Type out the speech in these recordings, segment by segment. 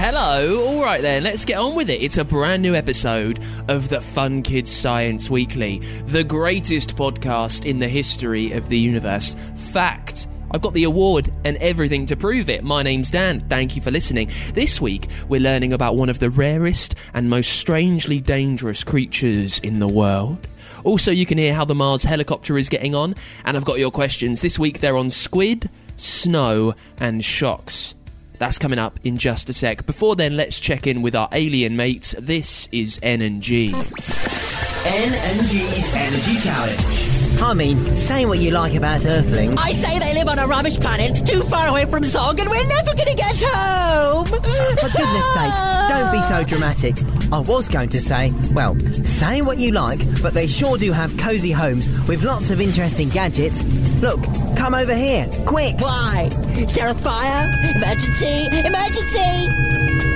Hello, all right then, let's get on with it. It's a brand new episode of the Fun Kids Science Weekly, the greatest podcast in the history of the universe. Fact. I've got the award and everything to prove it. My name's Dan. Thank you for listening. This week, we're learning about one of the rarest and most strangely dangerous creatures in the world. Also, you can hear how the Mars helicopter is getting on, and I've got your questions. This week, they're on squid, snow, and shocks. That's coming up in just a sec. Before then, let's check in with our alien mates. This is N and G. N and G's Energy Challenge. I mean, say what you like about Earthlings. I say they live on a rubbish planet too far away from Zog and we're never gonna get home! For goodness sake, don't be so dramatic. I was going to say, well, say what you like, but they sure do have cosy homes with lots of interesting gadgets. Look, come over here, quick! Why? Is there a fire? Emergency! Emergency!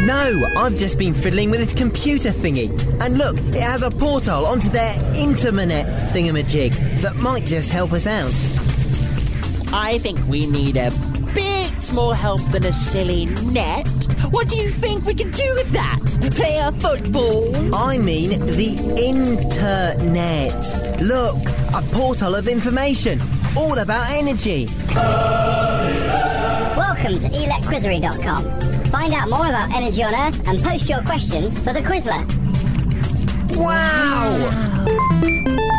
No, I've just been fiddling with this computer thingy. And look, it has a portal onto their internet thingamajig that might just help us out. I think we need a bit more help than a silly net. What do you think we can do with that? Play a football? I mean the internet. Look, a portal of information, all about energy. Welcome to elecquizery.com. Find out more about energy on Earth and post your questions for the Quizler. Wow!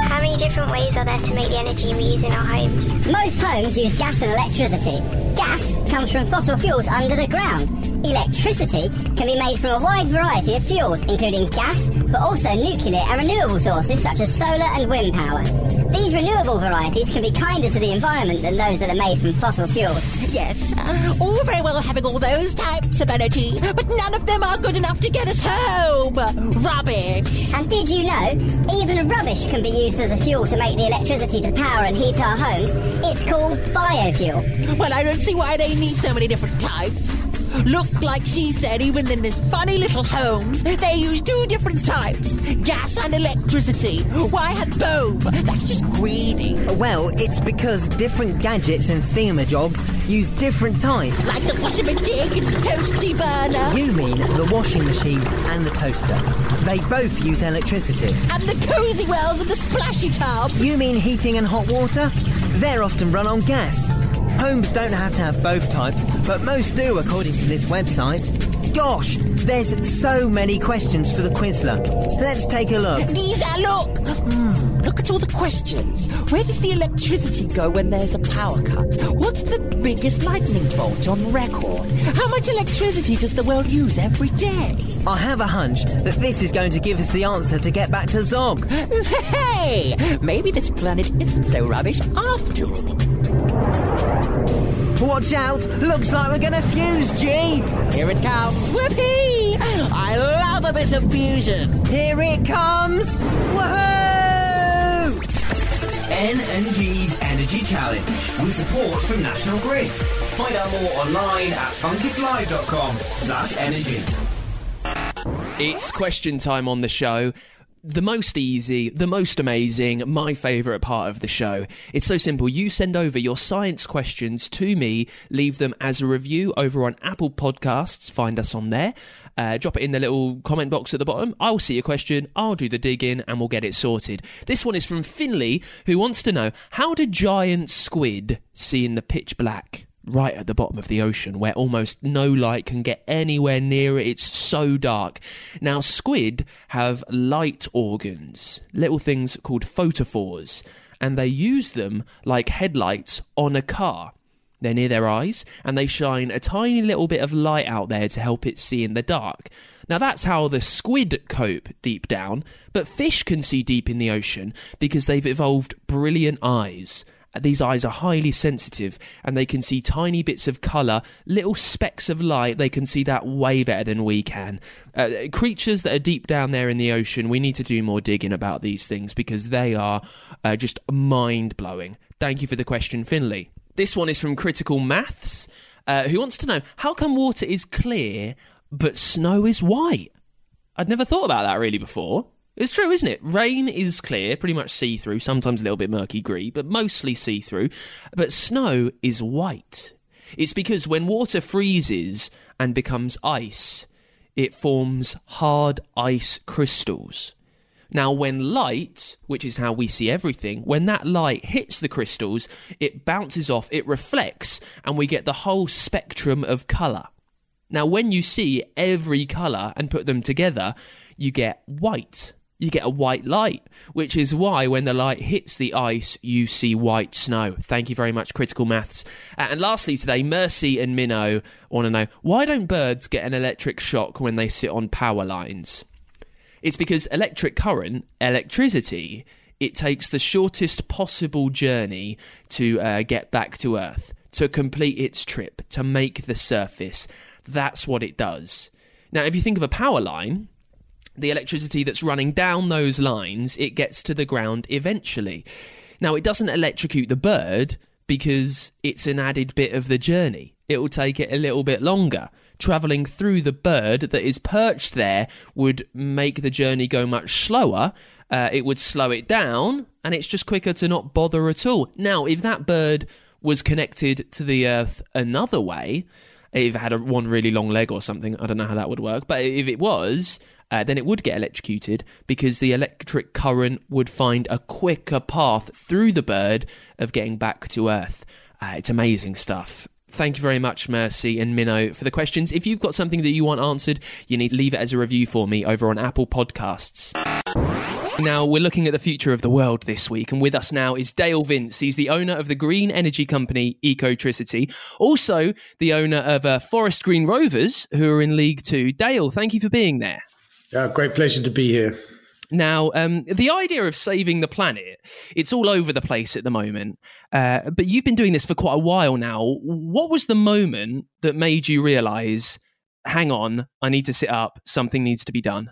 How many different ways are there to make the energy we use in our homes? Most homes use gas and electricity. Gas comes from fossil fuels under the ground. Electricity can be made from a wide variety of fuels, including gas, but also nuclear and renewable sources such as solar and wind power. These renewable varieties can be kinder to the environment than those that are made from fossil fuels. Yes, uh, all very well having all those types of energy, but none of them are good enough to get us home. Rubbish. And did you know, even rubbish can be used as a fuel to make the electricity to power and heat our homes? It's called biofuel. Well, I don't see why they need so many different types. Look, like she said, even in these funny little homes, they use two different types gas and electricity. Why have both? That's just greedy. Well, it's because different gadgets and thingamajogs use different types. Like the washing machine and the toasty burner. You mean the washing machine and the toaster. They both use electricity. And the cozy wells and the splashy tub. You mean heating and hot water? They're often run on gas. Homes don't have to have both types, but most do according to this website. Gosh, there's so many questions for the Quizler. Let's take a look. Lisa, look! Hmm, look at all the questions. Where does the electricity go when there's a power cut? What's the biggest lightning bolt on record? How much electricity does the world use every day? I have a hunch that this is going to give us the answer to get back to Zog. Hey! Maybe this planet isn't so rubbish after all. Watch out! Looks like we're gonna fuse, G! Here it comes! Whoopee! I love a bit of fusion! Here it comes! Woohoo! N and G's Energy Challenge with support from National Grid. Find out more online at funkidslive.com slash energy. It's question time on the show. The most easy, the most amazing, my favourite part of the show. It's so simple. You send over your science questions to me, leave them as a review over on Apple Podcasts. Find us on there. Uh, drop it in the little comment box at the bottom. I'll see your question, I'll do the digging, and we'll get it sorted. This one is from Finley, who wants to know how do giant squid see in the pitch black? Right at the bottom of the ocean where almost no light can get anywhere near it. It's so dark. Now, squid have light organs, little things called photophores, and they use them like headlights on a car. They're near their eyes and they shine a tiny little bit of light out there to help it see in the dark. Now, that's how the squid cope deep down, but fish can see deep in the ocean because they've evolved brilliant eyes. These eyes are highly sensitive and they can see tiny bits of colour, little specks of light. They can see that way better than we can. Uh, creatures that are deep down there in the ocean, we need to do more digging about these things because they are uh, just mind blowing. Thank you for the question, Finley. This one is from Critical Maths, uh, who wants to know how come water is clear but snow is white? I'd never thought about that really before. It's true, isn't it? Rain is clear, pretty much see through, sometimes a little bit murky grey, but mostly see through. But snow is white. It's because when water freezes and becomes ice, it forms hard ice crystals. Now, when light, which is how we see everything, when that light hits the crystals, it bounces off, it reflects, and we get the whole spectrum of colour. Now, when you see every colour and put them together, you get white. You get a white light, which is why when the light hits the ice, you see white snow. Thank you very much, Critical Maths. Uh, and lastly, today, Mercy and Minnow want to know why don't birds get an electric shock when they sit on power lines? It's because electric current, electricity, it takes the shortest possible journey to uh, get back to Earth, to complete its trip, to make the surface. That's what it does. Now, if you think of a power line, the electricity that's running down those lines, it gets to the ground eventually. Now, it doesn't electrocute the bird because it's an added bit of the journey. It will take it a little bit longer travelling through the bird that is perched there would make the journey go much slower. Uh, it would slow it down, and it's just quicker to not bother at all. Now, if that bird was connected to the earth another way, if it had a, one really long leg or something, I don't know how that would work, but if it was, uh, then it would get electrocuted because the electric current would find a quicker path through the bird of getting back to Earth. Uh, it's amazing stuff. Thank you very much, Mercy and Minnow, for the questions. If you've got something that you want answered, you need to leave it as a review for me over on Apple Podcasts. Now, we're looking at the future of the world this week, and with us now is Dale Vince. He's the owner of the green energy company Ecotricity, also the owner of uh, Forest Green Rovers, who are in League Two. Dale, thank you for being there. Yeah, great pleasure to be here. Now, um, the idea of saving the planet, it's all over the place at the moment. Uh, but you've been doing this for quite a while now. What was the moment that made you realize, hang on, I need to sit up, something needs to be done?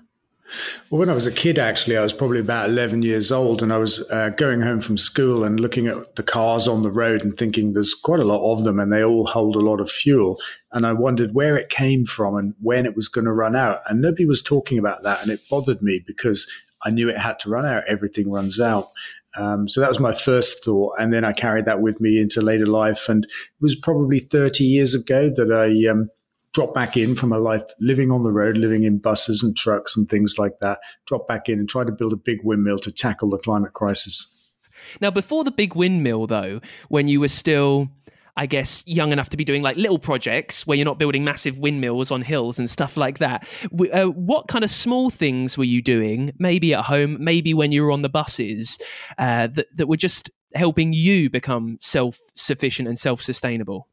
Well, when I was a kid, actually, I was probably about 11 years old, and I was uh, going home from school and looking at the cars on the road and thinking there's quite a lot of them and they all hold a lot of fuel. And I wondered where it came from and when it was going to run out. And nobody was talking about that. And it bothered me because I knew it had to run out. Everything runs out. Um, so that was my first thought. And then I carried that with me into later life. And it was probably 30 years ago that I um, dropped back in from a life living on the road, living in buses and trucks and things like that, drop back in and try to build a big windmill to tackle the climate crisis. Now, before the big windmill, though, when you were still I guess, young enough to be doing like little projects where you're not building massive windmills on hills and stuff like that. Uh, what kind of small things were you doing, maybe at home, maybe when you were on the buses, uh, that, that were just helping you become self sufficient and self sustainable?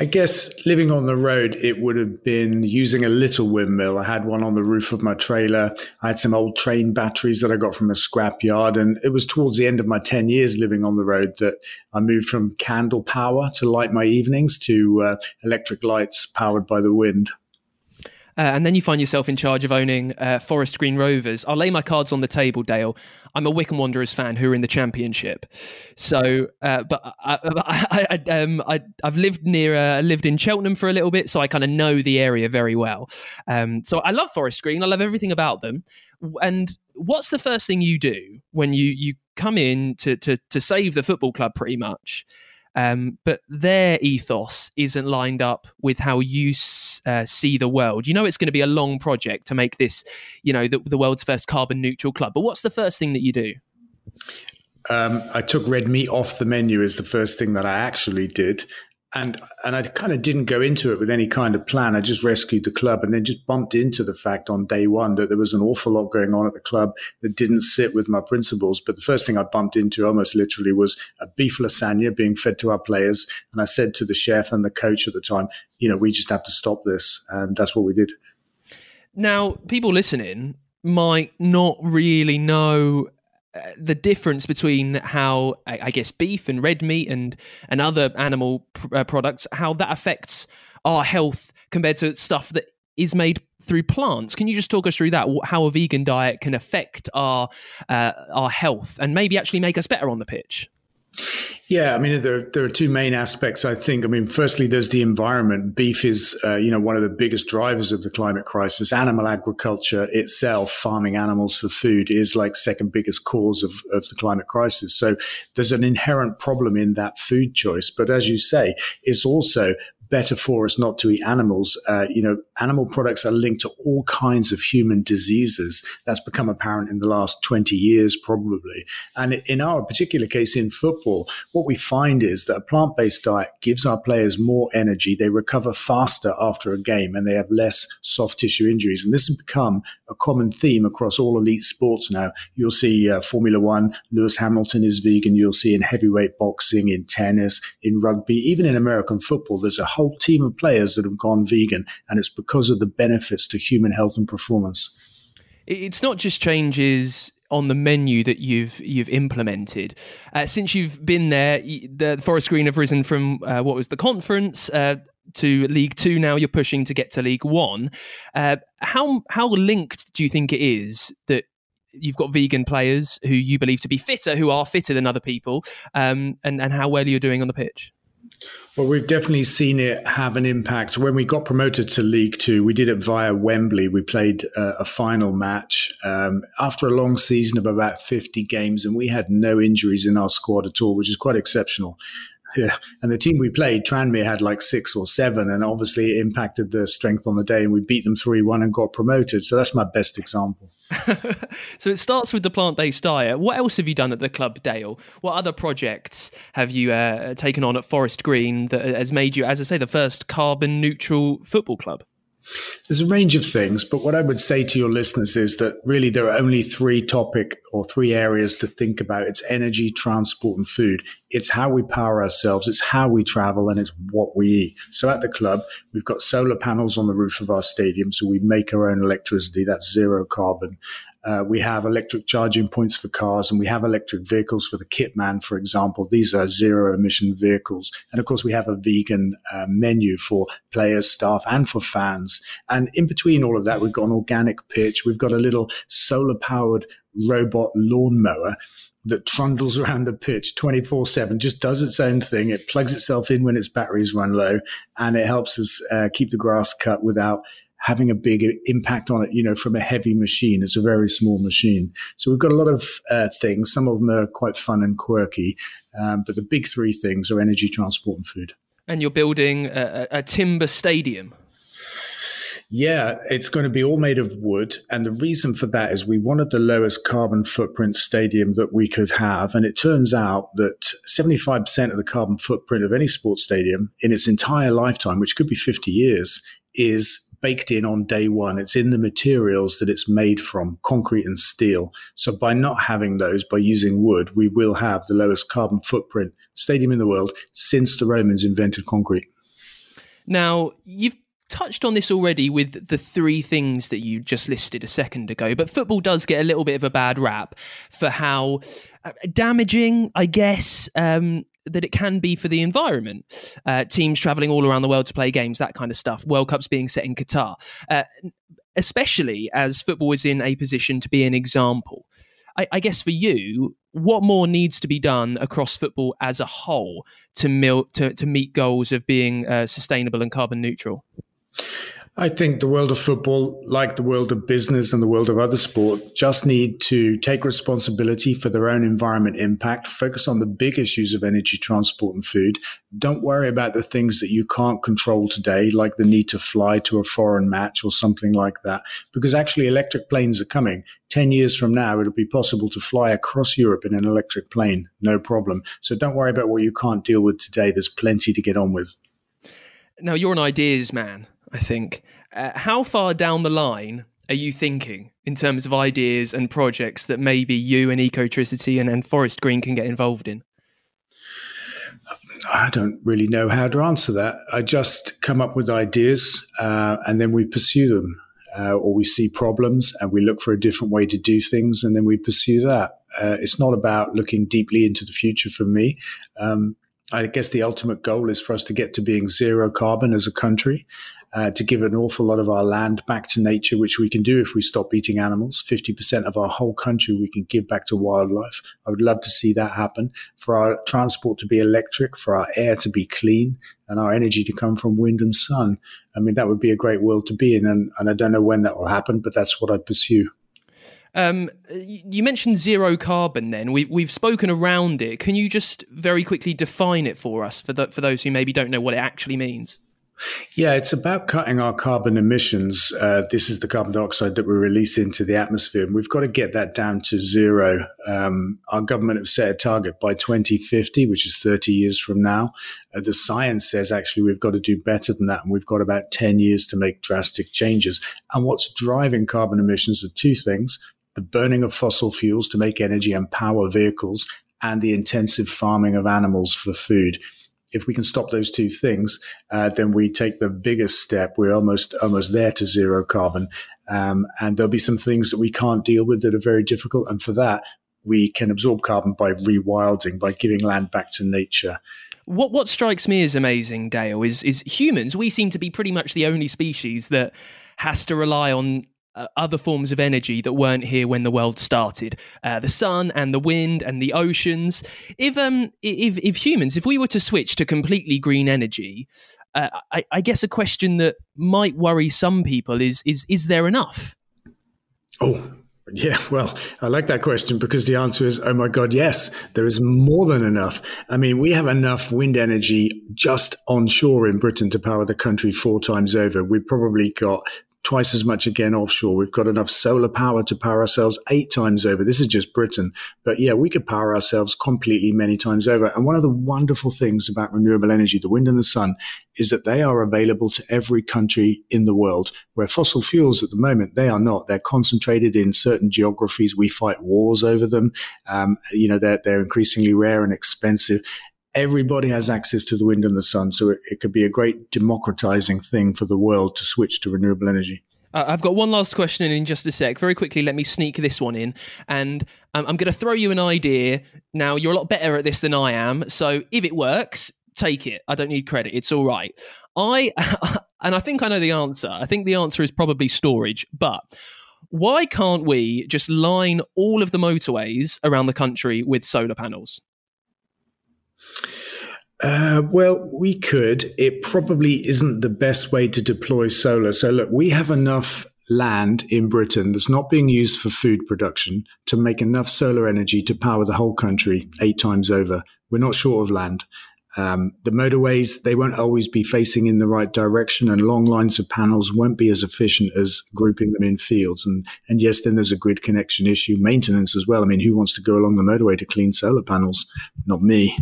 I guess living on the road, it would have been using a little windmill. I had one on the roof of my trailer. I had some old train batteries that I got from a scrapyard. And it was towards the end of my 10 years living on the road that I moved from candle power to light my evenings to uh, electric lights powered by the wind. Uh, and then you find yourself in charge of owning uh, Forest Green Rovers. I'll lay my cards on the table, Dale. I'm a Wycombe Wanderers fan who are in the Championship. So, uh, but I, I, I, um, I, have lived near, uh, lived in Cheltenham for a little bit, so I kind of know the area very well. Um, so I love Forest Green. I love everything about them. And what's the first thing you do when you you come in to to to save the football club, pretty much? Um, but their ethos isn't lined up with how you uh, see the world. You know, it's going to be a long project to make this, you know, the, the world's first carbon neutral club. But what's the first thing that you do? Um, I took red meat off the menu as the first thing that I actually did and and I kind of didn't go into it with any kind of plan. I just rescued the club and then just bumped into the fact on day one that there was an awful lot going on at the club that didn't sit with my principles. But the first thing I bumped into almost literally was a beef lasagna being fed to our players. And I said to the chef and the coach at the time, you know, we just have to stop this. And that's what we did. Now, people listening might not really know the difference between how I guess beef and red meat and and other animal pr- uh, products how that affects our health compared to stuff that is made through plants. Can you just talk us through that? How a vegan diet can affect our uh, our health and maybe actually make us better on the pitch? Yeah, I mean there there are two main aspects. I think. I mean, firstly, there's the environment. Beef is uh, you know one of the biggest drivers of the climate crisis. Animal agriculture itself, farming animals for food, is like second biggest cause of of the climate crisis. So there's an inherent problem in that food choice. But as you say, it's also better for us not to eat animals. Uh, you know, animal products are linked to all kinds of human diseases. That's become apparent in the last 20 years, probably. And in our particular case in football, what we find is that a plant based diet gives our players more energy. They recover faster after a game and they have less soft tissue injuries. And this has become a common theme across all elite sports now. You'll see uh, Formula One, Lewis Hamilton is vegan. You'll see in heavyweight boxing, in tennis, in rugby, even in American football, there's a whole team of players that have gone vegan. And it's because of the benefits to human health and performance. It's not just changes on the menu that you've you've implemented uh, since you've been there. The Forest Green have risen from uh, what was the conference uh, to League Two. Now you're pushing to get to League One. Uh, how how linked do you think it is that you've got vegan players who you believe to be fitter, who are fitter than other people, um, and and how well you're doing on the pitch? Well, we've definitely seen it have an impact. When we got promoted to League Two, we did it via Wembley. We played uh, a final match um, after a long season of about 50 games, and we had no injuries in our squad at all, which is quite exceptional. Yeah. And the team we played, Tranmere, had like six or seven, and obviously it impacted the strength on the day, and we beat them 3 1 and got promoted. So that's my best example. so it starts with the plant based diet. What else have you done at the club, Dale? What other projects have you uh, taken on at Forest Green that has made you, as I say, the first carbon neutral football club? There's a range of things, but what I would say to your listeners is that really there are only three topic or three areas to think about. It's energy, transport, and food. It's how we power ourselves, it's how we travel, and it's what we eat. So at the club, we've got solar panels on the roof of our stadium, so we make our own electricity. That's zero carbon. Uh, we have electric charging points for cars and we have electric vehicles for the Kitman, for example. These are zero emission vehicles. And of course, we have a vegan uh, menu for players, staff, and for fans. And in between all of that, we've got an organic pitch. We've got a little solar powered robot lawnmower that trundles around the pitch 24 7, just does its own thing. It plugs itself in when its batteries run low, and it helps us uh, keep the grass cut without having a big impact on it, you know, from a heavy machine. It's a very small machine. So we've got a lot of uh, things. Some of them are quite fun and quirky. Um, but the big three things are energy, transport, and food. And you're building a, a timber stadium. Yeah, it's going to be all made of wood. And the reason for that is we wanted the lowest carbon footprint stadium that we could have. And it turns out that 75% of the carbon footprint of any sports stadium in its entire lifetime, which could be 50 years, is baked in on day one. It's in the materials that it's made from, concrete and steel. So by not having those, by using wood, we will have the lowest carbon footprint stadium in the world since the Romans invented concrete. Now, you've touched on this already with the three things that you just listed a second ago, but football does get a little bit of a bad rap for how uh, damaging, I guess, um, that it can be for the environment. Uh, teams traveling all around the world to play games, that kind of stuff. World Cups being set in Qatar, uh, especially as football is in a position to be an example. I, I, guess for you, what more needs to be done across football as a whole to, mil- to, to meet goals of being uh, sustainable and carbon neutral? I think the world of football, like the world of business and the world of other sport, just need to take responsibility for their own environment impact, focus on the big issues of energy, transport, and food. Don't worry about the things that you can't control today, like the need to fly to a foreign match or something like that, because actually electric planes are coming. 10 years from now, it'll be possible to fly across Europe in an electric plane, no problem. So don't worry about what you can't deal with today. There's plenty to get on with. Now, you're an ideas man. I think. Uh, how far down the line are you thinking in terms of ideas and projects that maybe you and Ecotricity and, and Forest Green can get involved in? I don't really know how to answer that. I just come up with ideas uh, and then we pursue them. Uh, or we see problems and we look for a different way to do things and then we pursue that. Uh, it's not about looking deeply into the future for me. Um, I guess the ultimate goal is for us to get to being zero carbon as a country uh, to give an awful lot of our land back to nature, which we can do if we stop eating animals. 50% of our whole country we can give back to wildlife. I would love to see that happen for our transport to be electric, for our air to be clean, and our energy to come from wind and sun. I mean, that would be a great world to be in. And, and I don't know when that will happen, but that's what I pursue. Um, you mentioned zero carbon. Then we, we've spoken around it. Can you just very quickly define it for us for the, for those who maybe don't know what it actually means? Yeah, it's about cutting our carbon emissions. Uh, this is the carbon dioxide that we release into the atmosphere, and we've got to get that down to zero. Um, our government have set a target by 2050, which is 30 years from now. Uh, the science says actually we've got to do better than that, and we've got about 10 years to make drastic changes. And what's driving carbon emissions are two things the burning of fossil fuels to make energy and power vehicles, and the intensive farming of animals for food if we can stop those two things, uh, then we take the biggest step. We're almost almost there to zero carbon, um, and there'll be some things that we can't deal with that are very difficult. And for that, we can absorb carbon by rewilding, by giving land back to nature. What what strikes me as amazing, Dale, is is humans. We seem to be pretty much the only species that has to rely on uh, other forms of energy that weren't here when the world started uh, the sun and the wind and the oceans if um if if humans if we were to switch to completely green energy uh, I, I guess a question that might worry some people is is is there enough oh yeah, well, I like that question because the answer is, oh my God, yes, there is more than enough. I mean, we have enough wind energy just onshore in Britain to power the country four times over. We've probably got twice as much again offshore. We've got enough solar power to power ourselves eight times over. This is just Britain. But yeah, we could power ourselves completely many times over. And one of the wonderful things about renewable energy, the wind and the sun, is that they are available to every country in the world, where fossil fuels at the moment, they are not. They're concentrated in certain geographies. We fight wars over them. Um, you know, they're, they're increasingly rare and expensive everybody has access to the wind and the sun. So it, it could be a great democratizing thing for the world to switch to renewable energy. Uh, I've got one last question in just a sec. Very quickly, let me sneak this one in. And um, I'm going to throw you an idea. Now, you're a lot better at this than I am. So if it works, take it. I don't need credit. It's all right. I, and I think I know the answer. I think the answer is probably storage. But why can't we just line all of the motorways around the country with solar panels? Uh, well, we could. It probably isn't the best way to deploy solar. So, look, we have enough land in Britain that's not being used for food production to make enough solar energy to power the whole country eight times over. We're not short of land. Um, the motorways, they won't always be facing in the right direction, and long lines of panels won't be as efficient as grouping them in fields. And, and yes, then there's a grid connection issue, maintenance as well. I mean, who wants to go along the motorway to clean solar panels? Not me.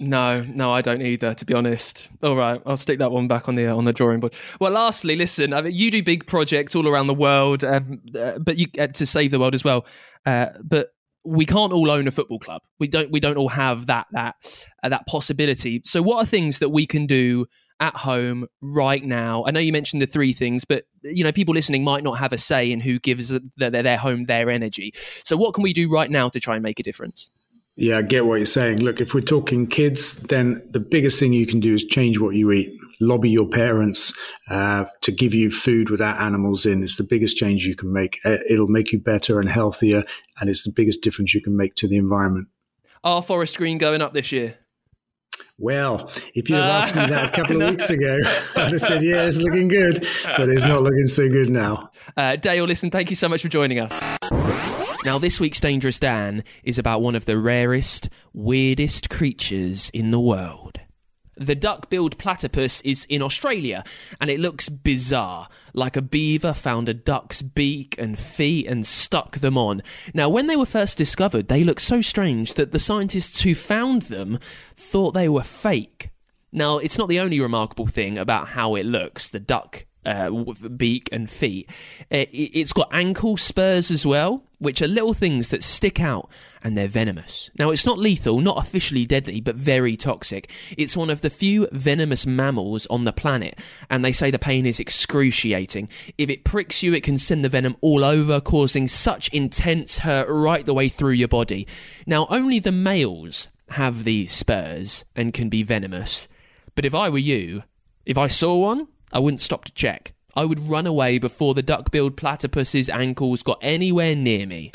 No, no, I don't either. To be honest. All right, I'll stick that one back on the on the drawing board. Well, lastly, listen, I mean, you do big projects all around the world, um, uh, but you uh, to save the world as well. Uh, but we can't all own a football club. We don't. We don't all have that that uh, that possibility. So, what are things that we can do at home right now? I know you mentioned the three things, but you know, people listening might not have a say in who gives their, their home their energy. So, what can we do right now to try and make a difference? Yeah, I get what you're saying. Look, if we're talking kids, then the biggest thing you can do is change what you eat. Lobby your parents uh, to give you food without animals in. It's the biggest change you can make. Uh, it'll make you better and healthier, and it's the biggest difference you can make to the environment. Are Forest Green going up this year? Well, if you'd have asked me that a couple of weeks ago, I'd have said, yeah, it's looking good, but it's not looking so good now. Uh, Dale, listen, thank you so much for joining us. Now, this week's Dangerous Dan is about one of the rarest, weirdest creatures in the world. The duck billed platypus is in Australia and it looks bizarre, like a beaver found a duck's beak and feet and stuck them on. Now, when they were first discovered, they looked so strange that the scientists who found them thought they were fake. Now, it's not the only remarkable thing about how it looks. The duck uh, beak and feet. Uh, it, has got ankle spurs as well, which are little things that stick out and they're venomous. Now, it's not lethal, not officially deadly, but very toxic. It's one of the few venomous mammals on the planet, and they say the pain is excruciating. If it pricks you, it can send the venom all over, causing such intense hurt right the way through your body. Now, only the males have these spurs and can be venomous. But if I were you, if I saw one, I wouldn't stop to check. I would run away before the duck-billed platypus's ankles got anywhere near me.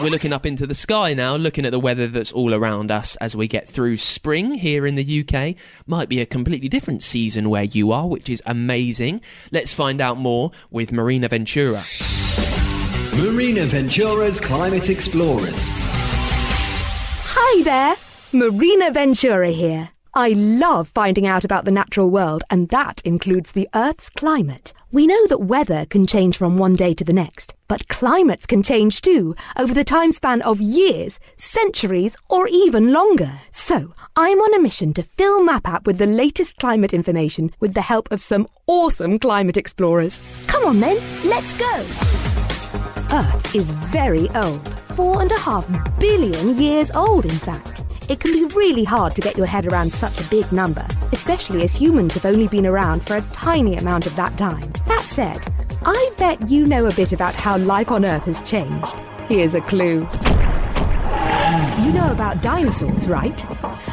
We're looking up into the sky now, looking at the weather that's all around us as we get through spring here in the UK. Might be a completely different season where you are, which is amazing. Let's find out more with Marina Ventura. Marina Ventura's Climate Explorers. Hi there, Marina Ventura here. I love finding out about the natural world, and that includes the Earth's climate. We know that weather can change from one day to the next, but climates can change too over the time span of years, centuries, or even longer. So, I'm on a mission to fill MapApp with the latest climate information with the help of some awesome climate explorers. Come on then, let's go! Earth is very old, four and a half billion years old, in fact. It can be really hard to get your head around such a big number, especially as humans have only been around for a tiny amount of that time. That said, I bet you know a bit about how life on Earth has changed. Here's a clue. You know about dinosaurs, right?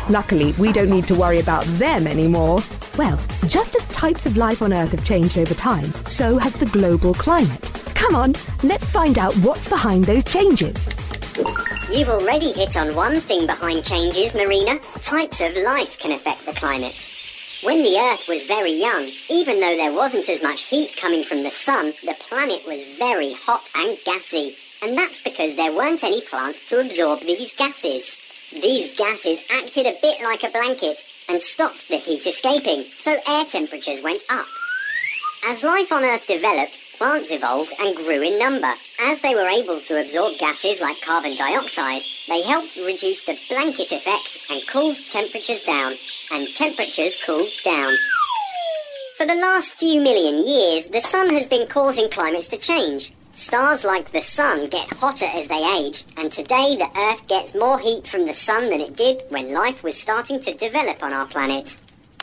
Luckily, we don't need to worry about them anymore. Well, just as types of life on Earth have changed over time, so has the global climate. Come on, let's find out what's behind those changes. You've already hit on one thing behind changes, Marina. Types of life can affect the climate. When the Earth was very young, even though there wasn't as much heat coming from the sun, the planet was very hot and gassy. And that's because there weren't any plants to absorb these gases. These gases acted a bit like a blanket and stopped the heat escaping, so air temperatures went up. As life on Earth developed, plants evolved and grew in number. As they were able to absorb gases like carbon dioxide, they helped reduce the blanket effect and cooled temperatures down, and temperatures cooled down. For the last few million years, the sun has been causing climates to change. Stars like the sun get hotter as they age, and today the Earth gets more heat from the sun than it did when life was starting to develop on our planet.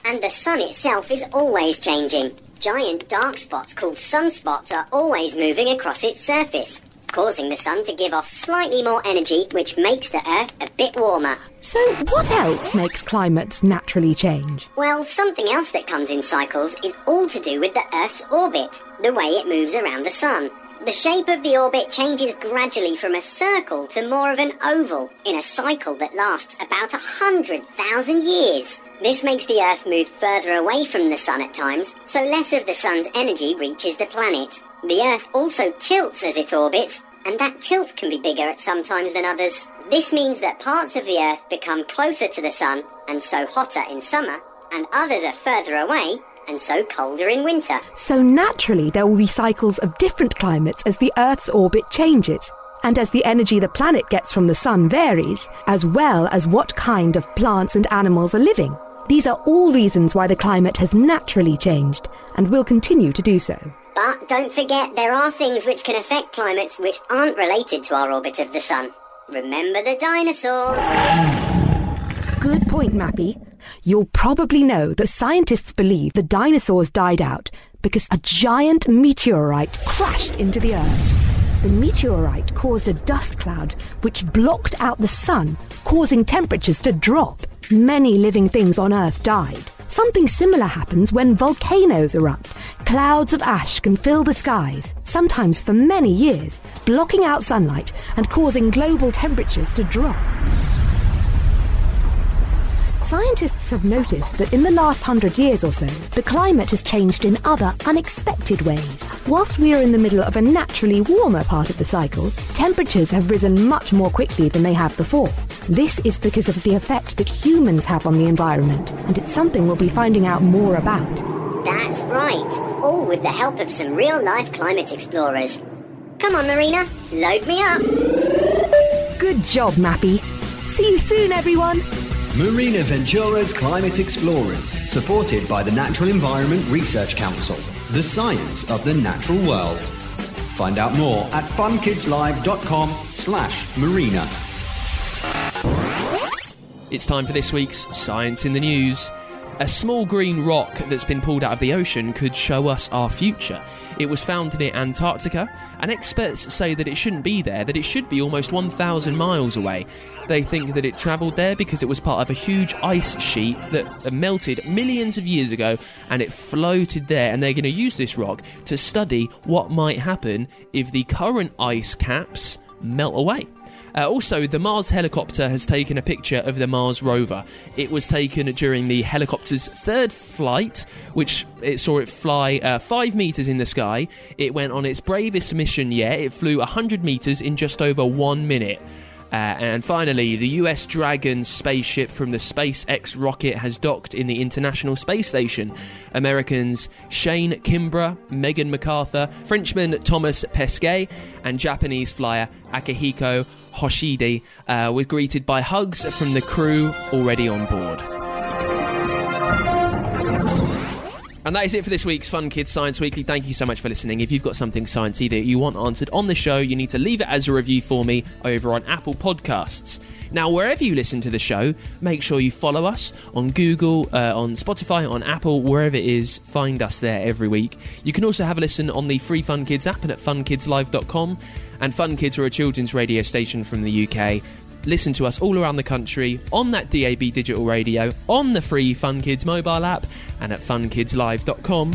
And the sun itself is always changing. Giant dark spots called sunspots are always moving across its surface, causing the sun to give off slightly more energy, which makes the Earth a bit warmer. So, what else makes climates naturally change? Well, something else that comes in cycles is all to do with the Earth's orbit, the way it moves around the sun. The shape of the orbit changes gradually from a circle to more of an oval in a cycle that lasts about a hundred thousand years. This makes the Earth move further away from the Sun at times, so less of the Sun's energy reaches the planet. The Earth also tilts as it orbits, and that tilt can be bigger at some times than others. This means that parts of the Earth become closer to the Sun and so hotter in summer, and others are further away and so colder in winter. So naturally, there will be cycles of different climates as the Earth's orbit changes. And as the energy the planet gets from the sun varies, as well as what kind of plants and animals are living. These are all reasons why the climate has naturally changed and will continue to do so. But don't forget, there are things which can affect climates which aren't related to our orbit of the sun. Remember the dinosaurs? Good point, Mappy. You'll probably know that scientists believe the dinosaurs died out because a giant meteorite crashed into the Earth. The meteorite caused a dust cloud which blocked out the sun, causing temperatures to drop. Many living things on Earth died. Something similar happens when volcanoes erupt. Clouds of ash can fill the skies, sometimes for many years, blocking out sunlight and causing global temperatures to drop. Scientists have noticed that in the last hundred years or so, the climate has changed in other unexpected ways. Whilst we are in the middle of a naturally warmer part of the cycle, temperatures have risen much more quickly than they have before. This is because of the effect that humans have on the environment, and it's something we'll be finding out more about. That's right. All with the help of some real life climate explorers. Come on, Marina, load me up. Good job, Mappy. See you soon, everyone. Marina Ventura's Climate Explorers, supported by the Natural Environment Research Council, the science of the natural world. Find out more at funkidslive.com slash marina. It's time for this week's Science in the News. A small green rock that's been pulled out of the ocean could show us our future. It was found near Antarctica, and experts say that it shouldn't be there, that it should be almost 1,000 miles away. They think that it travelled there because it was part of a huge ice sheet that melted millions of years ago and it floated there. And they're going to use this rock to study what might happen if the current ice caps melt away. Uh, also, the Mars helicopter has taken a picture of the Mars rover. It was taken during the helicopter's third flight, which it saw it fly uh, five meters in the sky. It went on its bravest mission yet. It flew 100 meters in just over one minute. Uh, and finally, the US Dragon spaceship from the SpaceX rocket has docked in the International Space Station. Americans Shane Kimbrough, Megan McArthur, Frenchman Thomas Pesquet, and Japanese flyer Akihiko Hoshide uh, were greeted by hugs from the crew already on board. And that is it for this week's Fun Kids Science Weekly. Thank you so much for listening. If you've got something sciencey that you want answered on the show, you need to leave it as a review for me over on Apple Podcasts. Now, wherever you listen to the show, make sure you follow us on Google, uh, on Spotify, on Apple, wherever it is. Find us there every week. You can also have a listen on the free Fun Kids app and at funkidslive.com. And Fun Kids are a children's radio station from the UK. Listen to us all around the country on that DAB digital radio, on the free Fun Kids mobile app, and at funkidslive.com